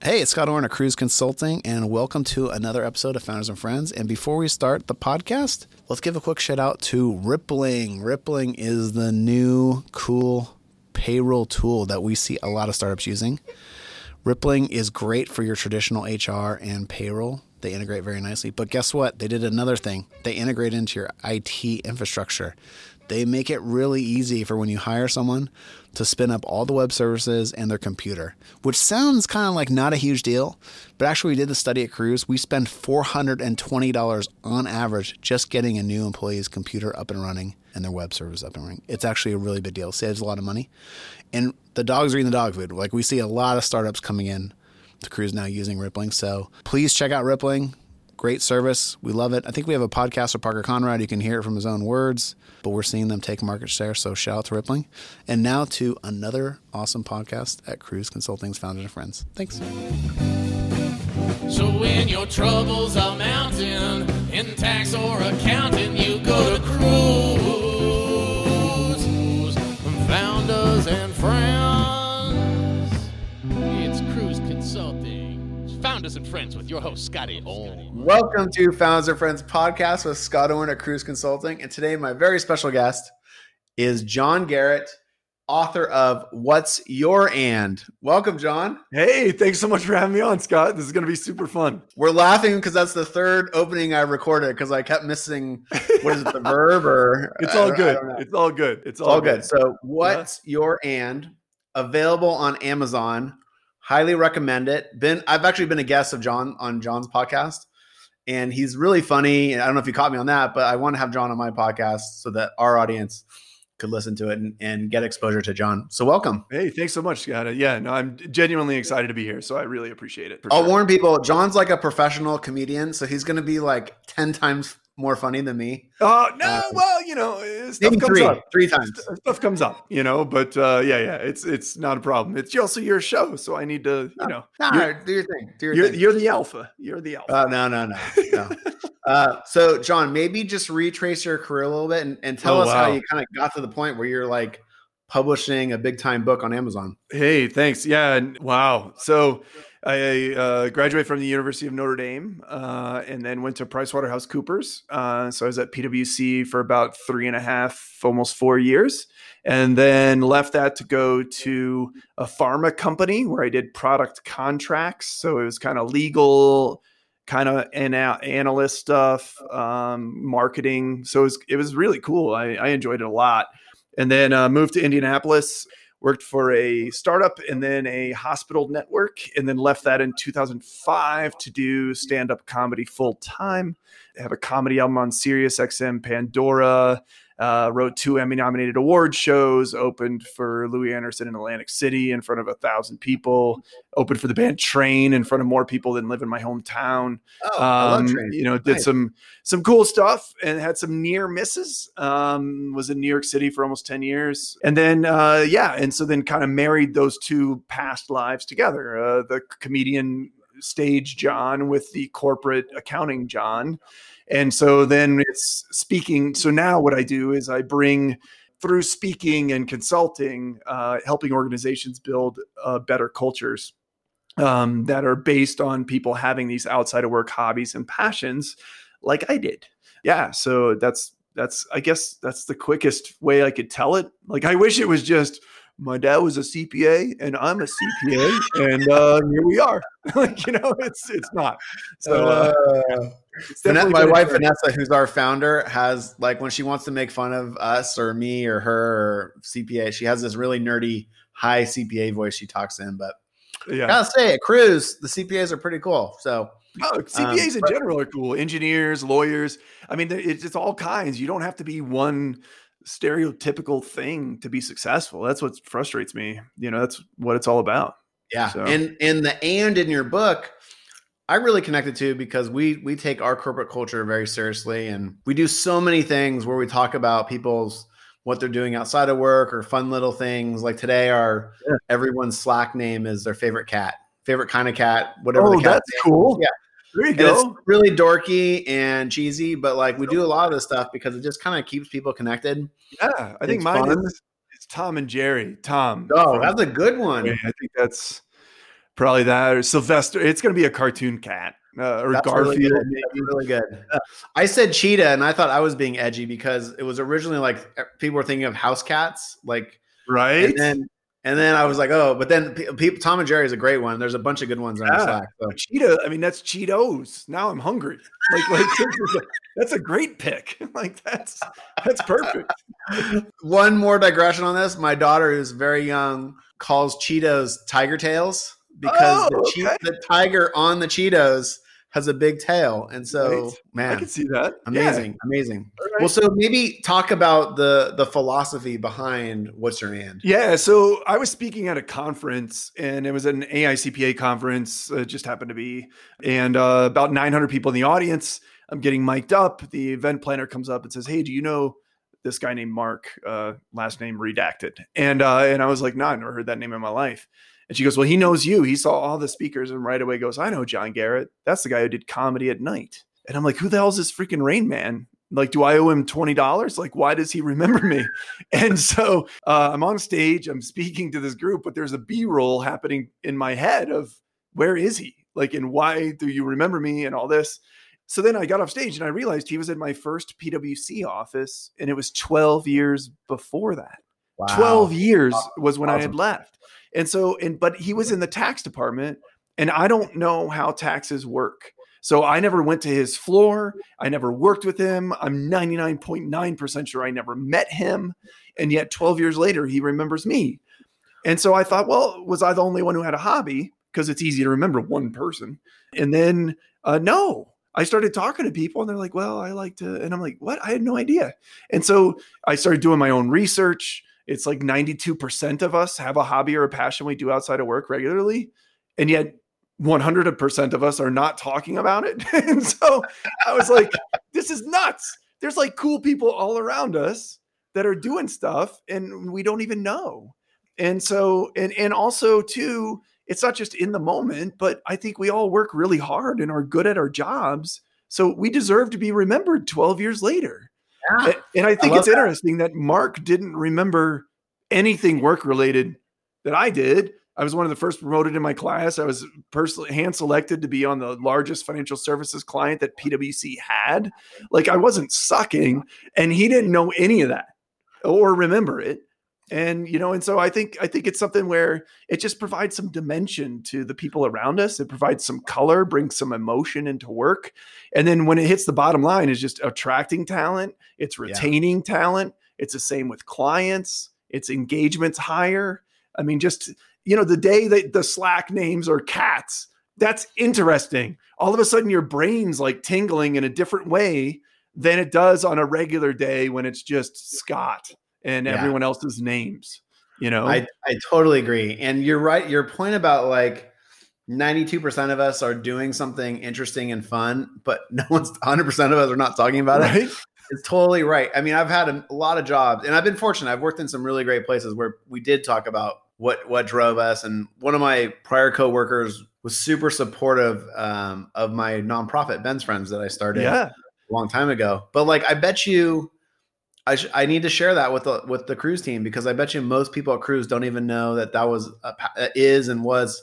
Hey, it's Scott Orn of Kruze Consulting, and welcome to another episode of Founders and Friends. And before we start the podcast, let's give a quick shout out to Rippling. Rippling is the new cool payroll tool that we see a lot of startups using. Rippling is great for your traditional HR and payroll. They integrate very nicely. But guess what? They did another thing. They integrate into your IT infrastructure. They make it really easy for when you hire someone to spin up all the web services and their computer, which sounds kind of like not a huge deal. But actually, we did the study at Kruze. We spend $420 on average just getting a new employee's computer up and running and their web service up and running. It's actually a really big deal. Saves a lot of money. And the dogs are eating the dog food. Like we see a lot of startups coming in to Kruze now using Rippling. So please check out Rippling. Great service. We love it. I think we have a podcast with Parker Conrad. You can hear it from his own words, but we're seeing them take market share. So shout out to Rippling. And now to another awesome podcast at Kruze Consulting's Founders and Friends. Thanks. So when your troubles are mounting in tax or accounting, you go to Kruze. Founders and friends. Founders and friends with your host Scotty Orn. Welcome to Founders and Friends podcast with Scott Orn at Kruze Consulting. And today, my very special guest is John Garrett, author of What's Your And. Welcome, John. Hey, thanks so much for having me on, Scott. This is going to be super fun. We're laughing because that's the third opening I recorded because I kept missing what is it, the verb or It's all good. It's all good. It's It's all good. good. So, What's Your And? Available on Amazon. Highly recommend it. Been I've actually been a guest of John on John's podcast, and he's really funny. And I don't know if you caught me on that, but I want to have John on my podcast so that our audience could listen to it and, and get exposure to John. So, welcome. Hey, thanks so much, Scott. Yeah, no, I'm genuinely excited to be here. So I really appreciate it. I'll sure. warn people. John's like a professional comedian, so he's going to be like ten times more funny than me. Uh, no, Uh, well, you know, uh, stuff comes three, up. three times. Stuff comes up, you know, but uh, yeah, yeah, it's it's not a problem. It's also your show, so I need to, you know, you're, do your thing. Do your you're, thing. you're the alpha. You're the alpha. Uh, no, no, no, no. uh, so, John, maybe just retrace your career a little bit and, and tell Oh, us how you kind of got to the point where you're like publishing a big time book on Amazon. Hey, thanks. Yeah, wow. So I uh, graduated from the University of Notre Dame uh, and then went to PricewaterhouseCoopers. Uh, so I was at PwC for about three and a half, almost four years, and then left that to go to a pharma company where I did product contracts. So it was kind of legal. Kind of ana- analyst stuff, um, marketing. So it was, it was really cool. I, I enjoyed it a lot. And then uh, moved to Indianapolis, worked for a startup and then a hospital network and then left that in 2005 to do stand-up comedy full time have a comedy album on sirius xm pandora uh, wrote two emmy nominated award shows opened for louie anderson in atlantic city in front of a thousand people opened for the band train in front of more people than live in my hometown. Oh, um, you know did Nice. some some cool stuff and had some near misses um was in new york city for almost 10 years. And then uh yeah and so then kind of married those two past lives together uh the comedian stage john with the corporate accounting john and so then it's speaking so now what i do is i bring through speaking and consulting uh, helping organizations build uh, better cultures um, that are based on people having these outside of work hobbies and passions like I did. Yeah. So that's, that's, I guess that's the quickest way I could tell it. Like, I wish it was just my dad was a CPA and I'm a CPA and uh, here we are. like, you know, it's, it's not. So, uh, it's Vanessa- my wife. Vanessa, who's our founder, has like when she wants to make fun of us or me or her or CPA, she has this really nerdy high CPA voice she talks in. But yeah. gotta say, at Kruze, the CPAs are pretty cool. So Oh, CPAs in but- general are cool. Engineers, lawyers. I mean, it's, it's all kinds. You don't have to be one stereotypical thing to be successful. That's what frustrates me. You know, that's what it's all about. Yeah, So- and and the and in your book, I really connected to because we we take our corporate culture very seriously, and we do so many things where we talk about people's what they're doing outside of work or fun little things. Like today, our Yeah. everyone's Slack name is their favorite cat, favorite kind of cat, whatever. Oh, the cat that's cool. Yeah. There you And it's really dorky and cheesy, but like we do a lot of this stuff because it just kind of keeps people connected. Yeah, I think it's mine fun. is, Tom and Jerry. Tom. Oh, that's a good one. I think that's Probably that or Sylvester. It's going to be a cartoon cat uh, or That's Garfield. really good. That's really good. Uh, I said cheetah, and I thought I was being edgy because it was originally like people were thinking of house cats, like, right? and then and then I was like, oh, but then pe- people, Tom and Jerry is a great one. There's a bunch of good ones on Yeah. Slack. So. Cheetah. I mean, that's Cheetos. Now I'm hungry. Like, like this is a- that's a great pick. Like that's that's perfect. One more digression on this. My daughter, who's very young, calls Cheetos tiger tails because Oh, the, che- okay. the tiger on the Cheetos has a big tail, and so Right. I can see that. amazing, amazing. Yeah. All right. Well, so maybe talk about the the philosophy behind what's your and. Yeah, so I was speaking at a conference, and it was an AICPA conference. It just happened to be, and uh, about 900 people in the audience. I'm getting mic'd up. The event planner comes up and says, "Hey, do you know this guy named Mark? Uh, last name redacted." And uh, and I was like, "No, I've never heard that name in my life." And she goes, "Well, he knows you. He saw all the speakers." And right away goes, "I know John Garrett. That's the guy who did comedy at night." And I'm like, "Who the hell's this freaking Rain Man?" Like, do I owe him twenty dollars? Like, why does he remember me? And so uh, I'm on stage, I'm speaking to this group, but there's a B roll happening in my head of where is he? Like, and why do you remember me and all this? So then I got off stage and I realized he was in my first PWC office, and it was 12 years before that. Wow. 12 years Awesome. was when I had left. And so, and but he was in the tax department, and I don't know how taxes work. So I never went to his floor. I never worked with him. I'm 99.9% sure I never met him. And yet 12 years later, he remembers me. And so I thought, well, was I the only one who had a hobby? Because it's easy to remember one person. And then, uh, no, I started talking to people and they're like, well, I like to, and I'm like, what? I had no idea. And so I started doing my own research. It's like 92% of us have a hobby or a passion we do outside of work regularly. And yet 100% of us are not talking about it. and so I was like, this is nuts. There's like cool people all around us that are doing stuff and we don't even know. And so, and, and also too, it's not just in the moment, but I think we all work really hard and are good at our jobs. So we deserve to be remembered 12 years later. Yeah. And I think love it's that. interesting that Mark didn't remember anything work related that I did. I was one of the first promoted in my class. I was personally hand selected to be on the largest financial services client that PwC had. Like I wasn't sucking, and he didn't know any of that or remember it. And you know, and so I think I think it's something where it just provides some dimension to the people around us. It provides some color, brings some emotion into work. And then when it hits the bottom line is just attracting talent, it's retaining talent. It's the same with clients, it's engagements higher. I mean, just you know, the day that the Slack names are cats, that's interesting. All of a sudden your brain's like tingling in a different way than it does on a regular day when it's just Scott and Yeah. everyone else's names. You know, I, I totally agree. And you're right. Your point about like 92% of us are doing something interesting and fun, but no one's 100% of us are not talking about it. It's totally right. I mean, I've had a, a lot of jobs and I've been fortunate. I've worked in some really great places where we did talk about what what drove us. And one of my prior coworkers was super supportive um, of my nonprofit Ben's Friends that I started Yeah, a long time ago. But like, I bet you, I sh- I need to share that with the with the Kruze team because I bet you most people at Kruze don't even know that that was a, uh, is and was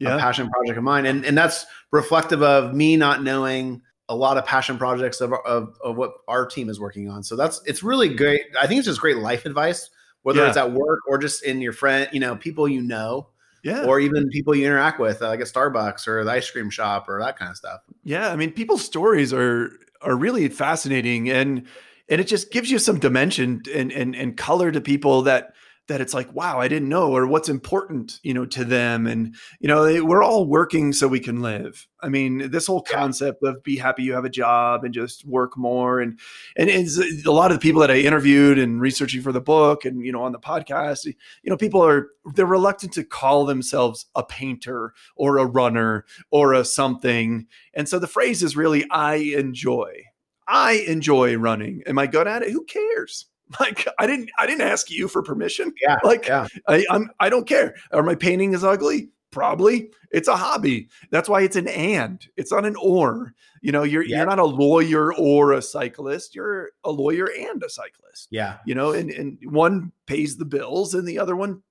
a passion project of mine, and and that's reflective of me not knowing a lot of passion projects of, of of what our team is working on. So that's it's really great. I think it's just great life advice, whether Yeah. it's at work or just in your friend, you know, people you know, yeah. or even people you interact with, uh, like at Starbucks or the ice cream shop or that kind of stuff. Yeah, I mean, people's stories are are really fascinating, and and it just gives you some dimension and and and color to people that that it's like, wow, I didn't know, or what's important, you know, to them, and you know, they, we're all working so we can live. I mean, this whole concept of be happy you have a job and just work more, and and it's a lot of the people that I interviewed and researching for the book, and you know, on the podcast, you know, people are they're reluctant to call themselves a painter or a runner or a something and so the phrase is really I enjoy. I enjoy running. Am I good at it? Who cares? Like I didn't I didn't ask you for permission. Yeah, Like yeah, I, I'm I don't care. Are my painting is ugly? Probably. It's a hobby. That's why it's an and. It's not an or. You know, you're Yeah. you're not a lawyer or a cyclist. You're a lawyer and a cyclist. yeah. You know, and and one pays the bills and the other one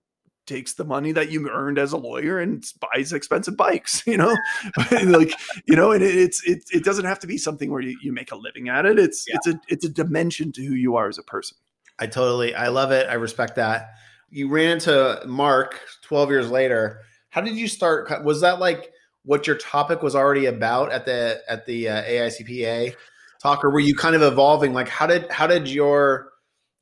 takes the money that you earned as a lawyer and buys expensive bikes, you know, like, you know, and it's, it, it doesn't have to be something where you, you make a living at it. It's, yeah. it's a, it's a dimension to who you are as a person. I totally, I love it. I respect that. You ran into Mark 12 years later. How did you start? Was that like what your topic was already about at the, at the uh, AICPA talk, or were you kind of evolving? Like, how did, how did your,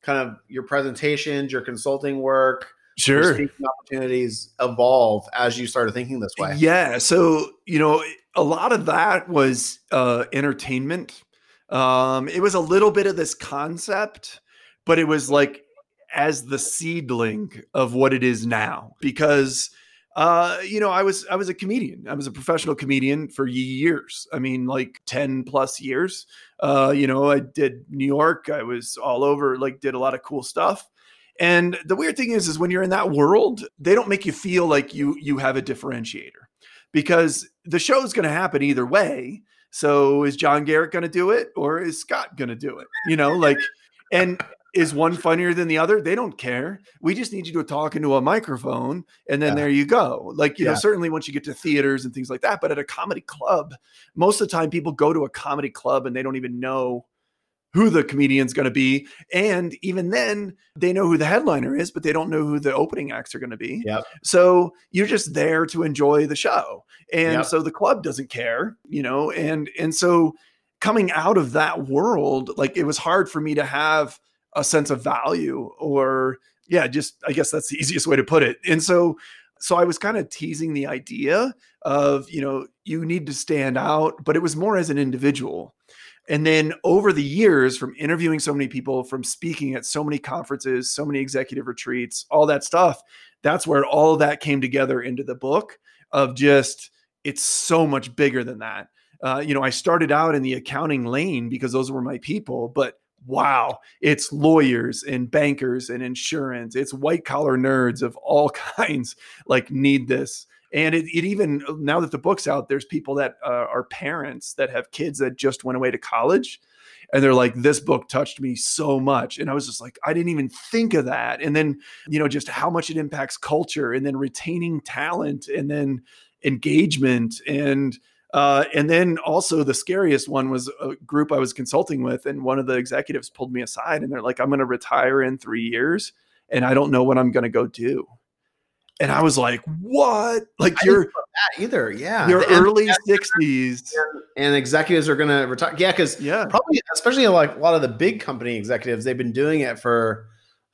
kind of your presentations, your consulting work, sure opportunities evolve as you started thinking this way? Yeah. So, you know, a lot of that was uh, entertainment. Um, it was a little bit of this concept, but it was like as the seedling of what it is now because uh, you know, I was I was a comedian. I was a professional comedian for years. I mean, like ten plus years. Uh, you know, I did New York. I was all over. Like, did a lot of cool stuff. And the weird thing is, is when you're in that world, they don't make you feel like you you have a differentiator because the show is going to happen either way. So is John Garrett going to do it or is Scott going to do it? You know, like, and is one funnier than the other? They don't care. We just need you to talk into a microphone and then yeah. there you go. Like, you yeah. know, certainly once you get to theaters and things like that, but at a comedy club, most of the time people go to a comedy club and they don't even know who the comedian's going to be. And even then, they know who the headliner is, but they don't know who the opening acts are going to be. Yep. So you're just there to enjoy the show. And yep. so the club doesn't care, you know, and and so coming out of that world, like it was hard for me to have a sense of value or yeah, just I guess that's the easiest way to put it. And so so I was kind of teasing the idea of, you know, you need to stand out, but it was more as an individual. And then over the years, from interviewing so many people, from speaking at so many conferences, so many executive retreats, all that stuff, that's where all that came together into the book of just, it's so much bigger than that. Uh, you know, I started out in the accounting lane because those were my people, but wow, it's lawyers and bankers and insurance. It's white collar nerds of all kinds like need this. And it, it even now that the book's out, there's people that uh, are parents that have kids that just went away to college. And they're like, this book touched me so much. And I was just like, I didn't even think of that. And then, you know, just how much it impacts culture and then retaining talent and then engagement and, uh, and then also the scariest one was a group I was consulting with, and one of the executives pulled me aside and they're like, "I'm going to retire in three years, and I don't know what I'm going to go do." And I was like, "What? Like you're that either? Yeah, your early sixties, and executives are going to retire. Yeah, because yeah, probably especially like a lot of the big company executives, they've been doing it for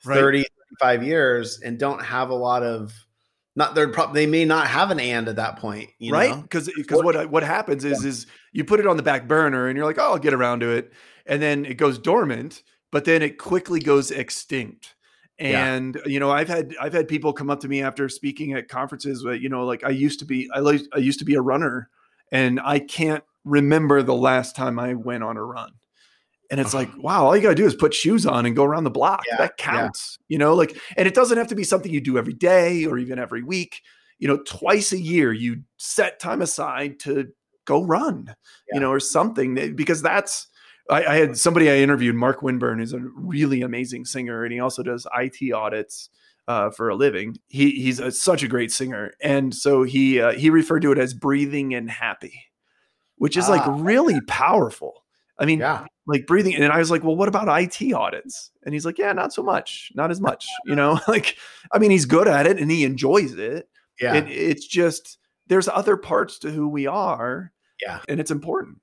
right. 30, 35 years and don't have a lot of not they're pro- they may not have an and at that point, right? Because because what uh, what happens is yeah. is you put it on the back burner and you're like, oh, I'll get around to it, and then it goes dormant, but then it quickly goes extinct. And yeah. you know, I've had I've had people come up to me after speaking at conferences. Where, you know, like I used to be I like I used to be a runner, and I can't remember the last time I went on a run. And it's like, wow, all you got to do is put shoes on and go around the block. Yeah, that counts, yeah. you know, like, and it doesn't have to be something you do every day or even every week. You know, twice a year, you set time aside to go run, yeah. you know, or something eh, because that's, I, I, had somebody I interviewed, Mark Winburn, who's a really amazing singer, and he also does IT audits uh, for a living. He he's a, such a great singer, and so he uh, he referred to it as breathing and happy, which is ah, like really powerful. I mean, yeah like breathing. And I was like, well, what about IT audits? And he's like, yeah, not so much, not as much, you know, like, I mean, he's good at it and he enjoys it. Yeah. It, it's just, there's other parts to who we are. Yeah. And it's important.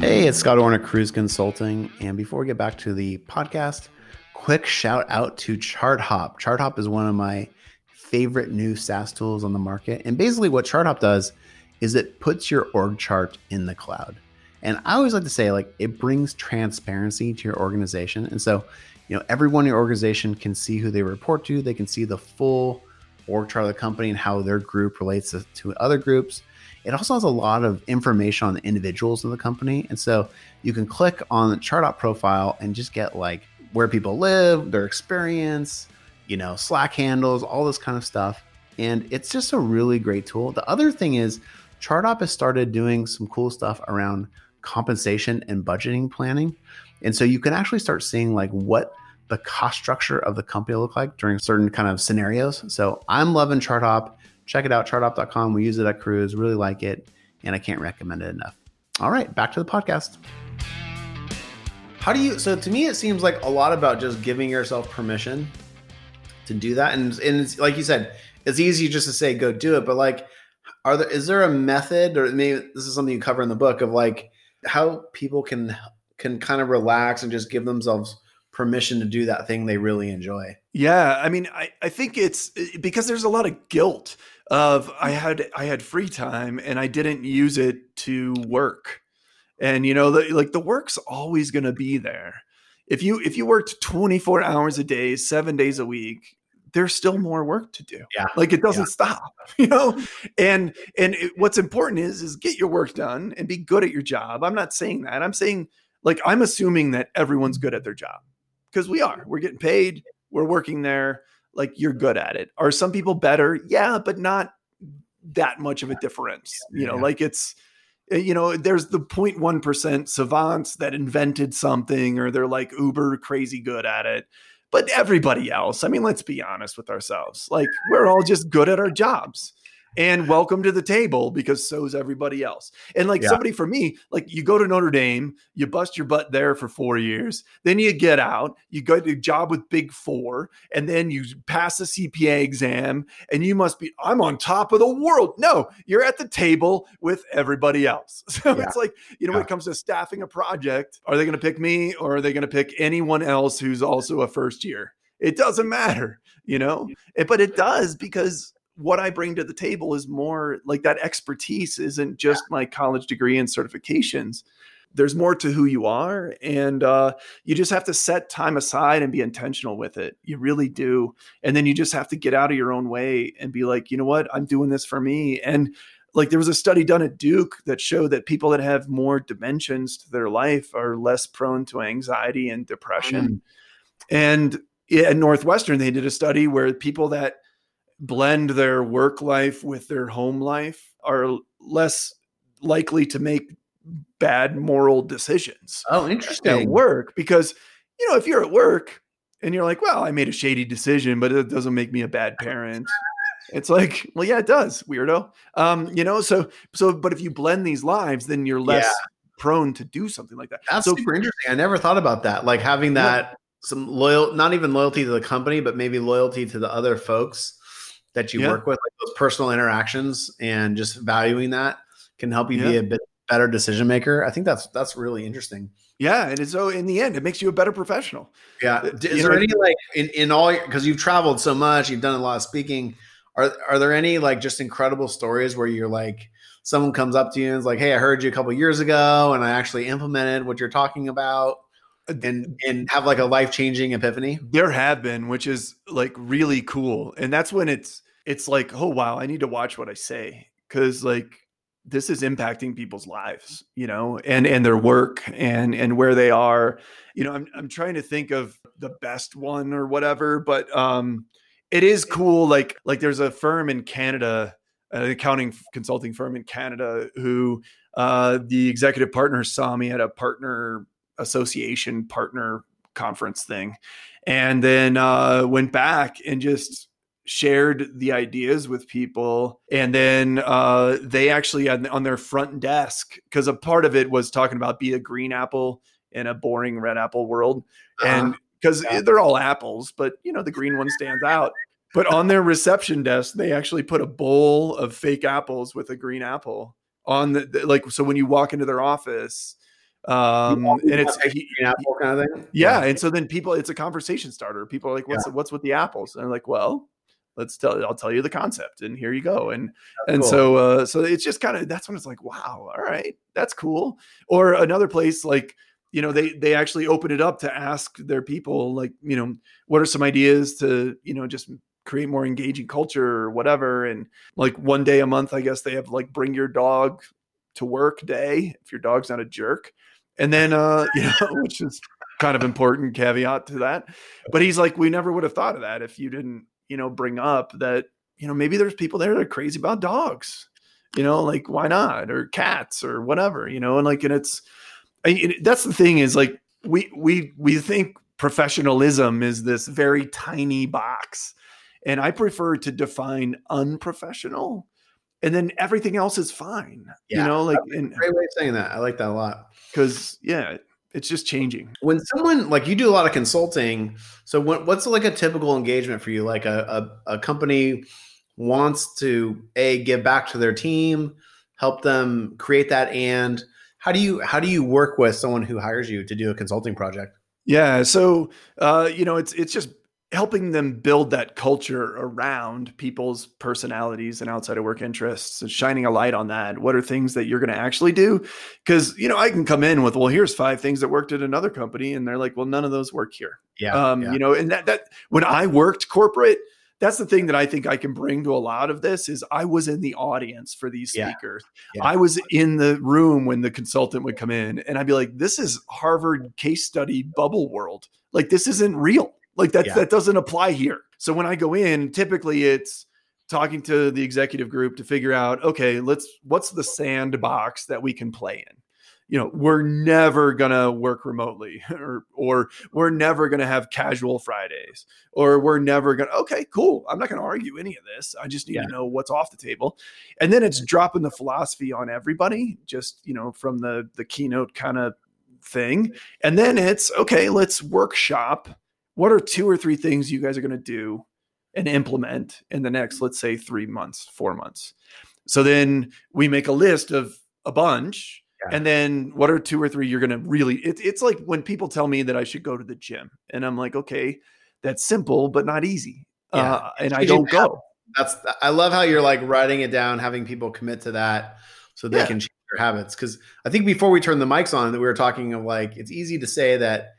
Hey, it's Scott Orner, Kruze Consulting. And before we get back to the podcast, quick shout out to ChartHop. ChartHop is one of my favorite new SaaS tools on the market. And basically, what ChartHop does is it puts your org chart in the cloud. And I always like to say, like, it brings transparency to your organization. And so, you know, everyone in your organization can see who they report to, they can see the full org chart of the company and how their group relates to, to other groups. It also has a lot of information on the individuals in the company. And so you can click on the ChartHop profile and just get like where people live, their experience, you know, Slack handles, all this kind of stuff. And it's just a really great tool. The other thing is, ChartHop has started doing some cool stuff around compensation and budgeting planning. And so you can actually start seeing like what the cost structure of the company look like during certain kind of scenarios. So I'm loving ChartHop. Check it out, charthop.com. We use it at Kruze, really like it, and I can't recommend it enough. All right, back to the podcast. How do you? So to me, it seems like a lot about just giving yourself permission to do that, and and it's, like you said, it's easy just to say go do it, but like, are there is there a method, or maybe this is something you cover in the book of like how people can can kind of relax and just give themselves permission to do that thing they really enjoy. Yeah, I mean, I, I think it's because there's a lot of guilt of I had I had free time and I didn't use it to work. And you know the, like the work's always going to be there. If you if you worked 24 hours a day seven days a week there's still more work to do. Yeah. Like it doesn't yeah. stop you know? And and it, what's important is is get your work done and be good at your job. I'm not saying that. I'm saying like i'm assuming that everyone's good at their job because we are. We're getting paid. We're working there like you're good at it are some people better yeah but not that much of a difference you know Yeah. like it's uh, you know, there's the 0.1% savants that invented something or they're like uber crazy good at it. But everybody else, I mean, let's be honest with ourselves. Like, we're all just good at our jobs. And welcome to the table because so's everybody else. And like Yeah. somebody for me, like you go to Notre Dame, you bust your butt there for four years, then you get out, you go to a job with Big Four, and then you pass the CPA exam, and you must be, I'm on top of the world. No, you're at the table with everybody else. So Yeah. it's like, you know, when it comes to staffing a project, are they going to pick me or are they going to pick anyone else who's also a first year? It doesn't matter, you know, It- but it does because what I bring to the table is more like that expertise isn't just my college degree and certifications. There's more to who you are. And uh, you just have to set time aside and be intentional with it. You really do. And then you just have to get out of your own way and be like, you know what? I'm doing this for me. And like there was a study done at Duke that showed that people that have more dimensions to their life are less prone to anxiety and depression. And at Northwestern, they did a study where people that blend their work life with their home life are less likely to make bad moral decisions Oh, at interesting. work because you know if you're at work and you're like well i made a shady decision but it doesn't make me a bad parent it's like well yeah it does weirdo um you know so so but if you blend these lives then you're less Yeah. prone to do something like that That's so super interesting. I never thought about that. Like having Yeah. that some loyal, not even loyalty to the company, but maybe loyalty to the other folks that you Yeah. work with, like those personal interactions, and just valuing that can help you be a bit better decision maker. I think that's that's really interesting. yeah and so in the end it makes you a better professional Yeah. Uh, D- you Is there know- any like in, in all because you've traveled so much, you've done a lot of speaking. Are are there any like just incredible stories where you're like someone comes up to you and is like, "Hey, I heard you a couple years ago, and I actually implemented what you're talking about," and and have like a life changing epiphany? There have been, which is like really cool. And that's when it's it's like, oh wow, I need to watch what I say cuz like this is impacting people's lives, you know, and and their work and and where they are. You know, I'm I'm trying to think of the best one or whatever, but um it is cool like like there's a firm in Canada, an accounting consulting firm in Canada who uh the executive partner saw me at a partner association partner conference thing and then uh, went back and just shared the ideas with people and then uh, they actually on, on their front desk because a part of it was talking about be a green apple in a boring red apple world and because Yeah. they're all apples but you know the green one stands out but on their reception desk they actually put a bowl of fake apples with a green apple on the, like so when you walk into their office um and it's a green apple kind of thing. yeah, and so then people, it's a conversation starter. People are like, "What's what's with the apples?" And I'm like, "Well, let's tell. I'll tell you the concept, and here you go." And and cool. so uh, so it's just kind of that's when it's like, "Wow, all right, that's cool." Or another place like you know they they actually open it up to ask their people like you know what are some ideas to you know just create more engaging culture or whatever and like one day a month i guess they have like bring your dog to work day if your dog's not a jerk and then uh you know which is kind of important caveat to that but he's like we never would have thought of that if you didn't you know bring up that you know maybe there's people there that are crazy about dogs you know like why not or cats or whatever you know and like and it's I, it, that's the thing is like we we we think professionalism is this very tiny box. And I prefer to define unprofessional and then everything else is fine. Yeah, you know, like and great way of saying that. I like that a lot. because yeah, it's just changing. When someone like you do a lot of consulting, so what, what's like a typical engagement for you? Like a, a a company wants to a give back to their team, help them create that, and how do you how do you work with someone who hires you to do a consulting project? Yeah. So, uh, you know, it's it's just helping them build that culture around people's personalities and outside of work interests and shining a light on that. What are things that you're going to actually do? Because you know, I can come in with, well, here's five things that worked at another company, and they're like, well, none of those work here. Yeah, um, yeah. you know, and that that when I worked corporate. That's the thing that I think I can bring to a lot of this is I was in the audience for these Yeah. speakers. Yeah. I was in the room when the consultant would come in and I'd be like, this is Harvard case study bubble world. Like this isn't real. Like that Yeah. that doesn't apply here. So when I go in, typically it's talking to the executive group to figure out, okay, let's what's the sandbox that we can play in? You know, we're never gonna work remotely, or or we're never gonna have casual Fridays, or we're never gonna. Okay, cool. I'm not gonna argue any of this. I just need Yeah. to know what's off the table, and then it's dropping the philosophy on everybody, just you know, from the the keynote kind of thing, and then it's okay. Let's workshop. What are two or three things you guys are gonna do and implement in the next, let's say, three months, four months? So then we make a list of a bunch. Yeah. And then what are two or three you're going to really? It, it's like when people tell me that I should go to the gym, and I'm like, okay, that's simple but not easy, Yeah. uh, and I don't have- go. That's I love how you're like writing it down, having people commit to that so they Yeah. can change their habits. Because I think before we turned the mics on, that we were talking of like it's easy to say that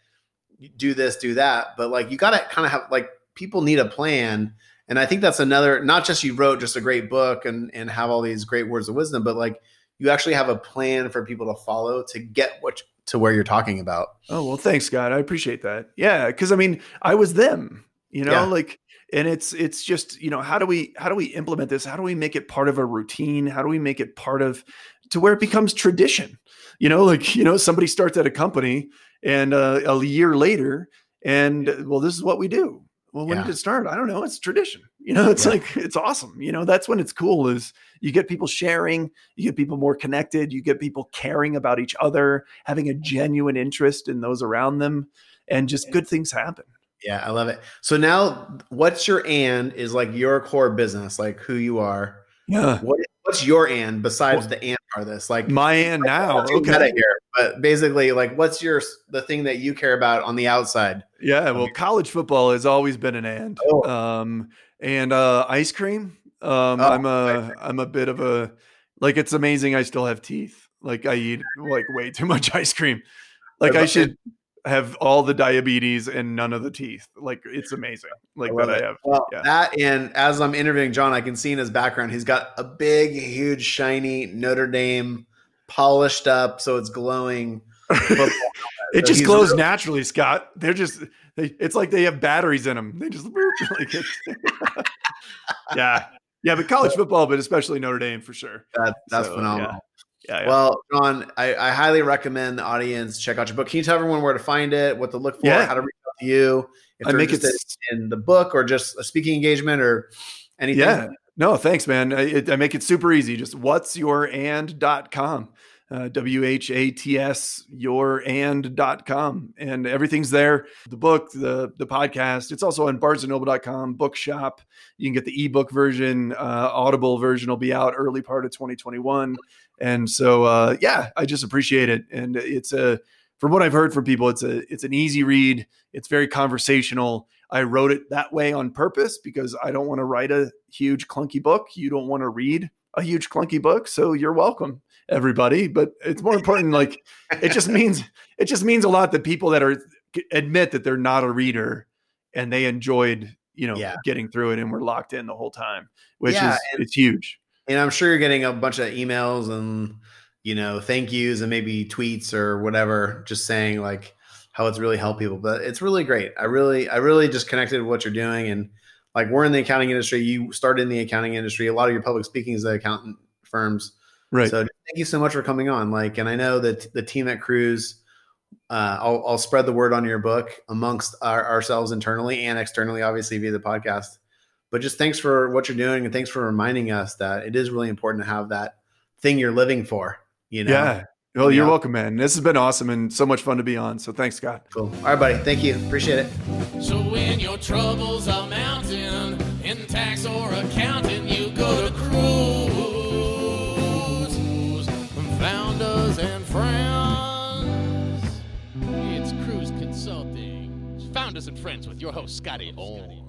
do this, do that, but like you got to kind of have like people need a plan. And I think that's another. Not just you wrote just a great book and and have all these great words of wisdom, but like you actually have a plan for people to follow to get what to where you're talking about. Oh well, thanks, God. I appreciate that. Yeah, because I mean, I was them, you know, Yeah. like, and it's it's just you know, how do we how do we implement this? How do we make it part of a routine? How do we make it part of to where it becomes tradition? You know, like you know, somebody starts at a company and uh, a year later, and well, this is what we do. Well, when Yeah. did it start? I don't know. It's tradition. You know, it's Yeah. like it's awesome. You know, that's when it's cool. Is you get people sharing, you get people more connected, you get people caring about each other, having a genuine interest in those around them, and just good things happen. Yeah, I love it. So now, what's your and is like your core business, like who you are. Yeah. What what's your and besides the and part of this? Like My and now. Okay. here, but basically, like what's your the thing that you care about on the outside? Yeah. Well, college football has always been an and. Oh. Um, and uh, ice cream. Um, Oh, I'm a I'm a bit of a like it's amazing I still have teeth. Like I eat like way too much ice cream. Like I love should have all the diabetes and none of the teeth. Like it's amazing. Like love that it. I have. Well, Yeah. that and as I'm interviewing John, I can see in his background he's got a big, huge, shiny Notre Dame, polished up, so it's glowing. It So just glows naturally, Scott. They're just they, it's like they have batteries in them. They just like yeah, yeah. But college football, but especially Notre Dame for sure. That, that's So, phenomenal. Yeah, yeah. Well, John, I, I highly recommend the audience check out your book. Can you tell everyone where to find it, what to look for, Yeah. how to reach out to you, if I make it. in the book or just a speaking engagement or anything? Yeah. No, thanks, man. I, it, I make it super easy. Just what's your and.com. Uh, W H A T S your and.com. And everything's there. The book, the the podcast. It's also on barnesandnoble.com, bookshop. You can get the ebook version. Uh, Audible version will be out early part of 2021. And so uh, yeah, I just appreciate it. And it's a from what I've heard from people, it's a it's an easy read. It's very conversational. I wrote it that way on purpose because I don't want to write a huge clunky book. You don't want to read a huge clunky book, so you're welcome, everybody. But it's more important. Like it just means it just means a lot that people that are admit that they're not a reader and they enjoyed you know Yeah. getting through it and were locked in the whole time, which Yeah, is it's huge. And I'm sure you're getting a bunch of emails and you know thank yous and maybe tweets or whatever, just saying like how it's really helped people. But it's really great. I really, I really just connected with what you're doing and like we're in the accounting industry. You started in the accounting industry. A lot of your public speaking is the accountant firms. Right. So thank you so much for coming on. Like, and I know that the team at Kruze uh, I'll, I'll spread the word on your book amongst our, ourselves internally and externally, obviously via the podcast. But just thanks for what you're doing, and thanks for reminding us that it is really important to have that thing you're living for. You know. Yeah. Well, you're Yeah. welcome, man. This has been awesome and so much fun to be on. So thanks, Scott. Cool. All right, buddy. Thank you. Appreciate it. So when your troubles are mounting in tax or accounting, you go to Kruze. Founders and friends. It's Kruze Consulting. Founders and friends with your host, Scotty Orn.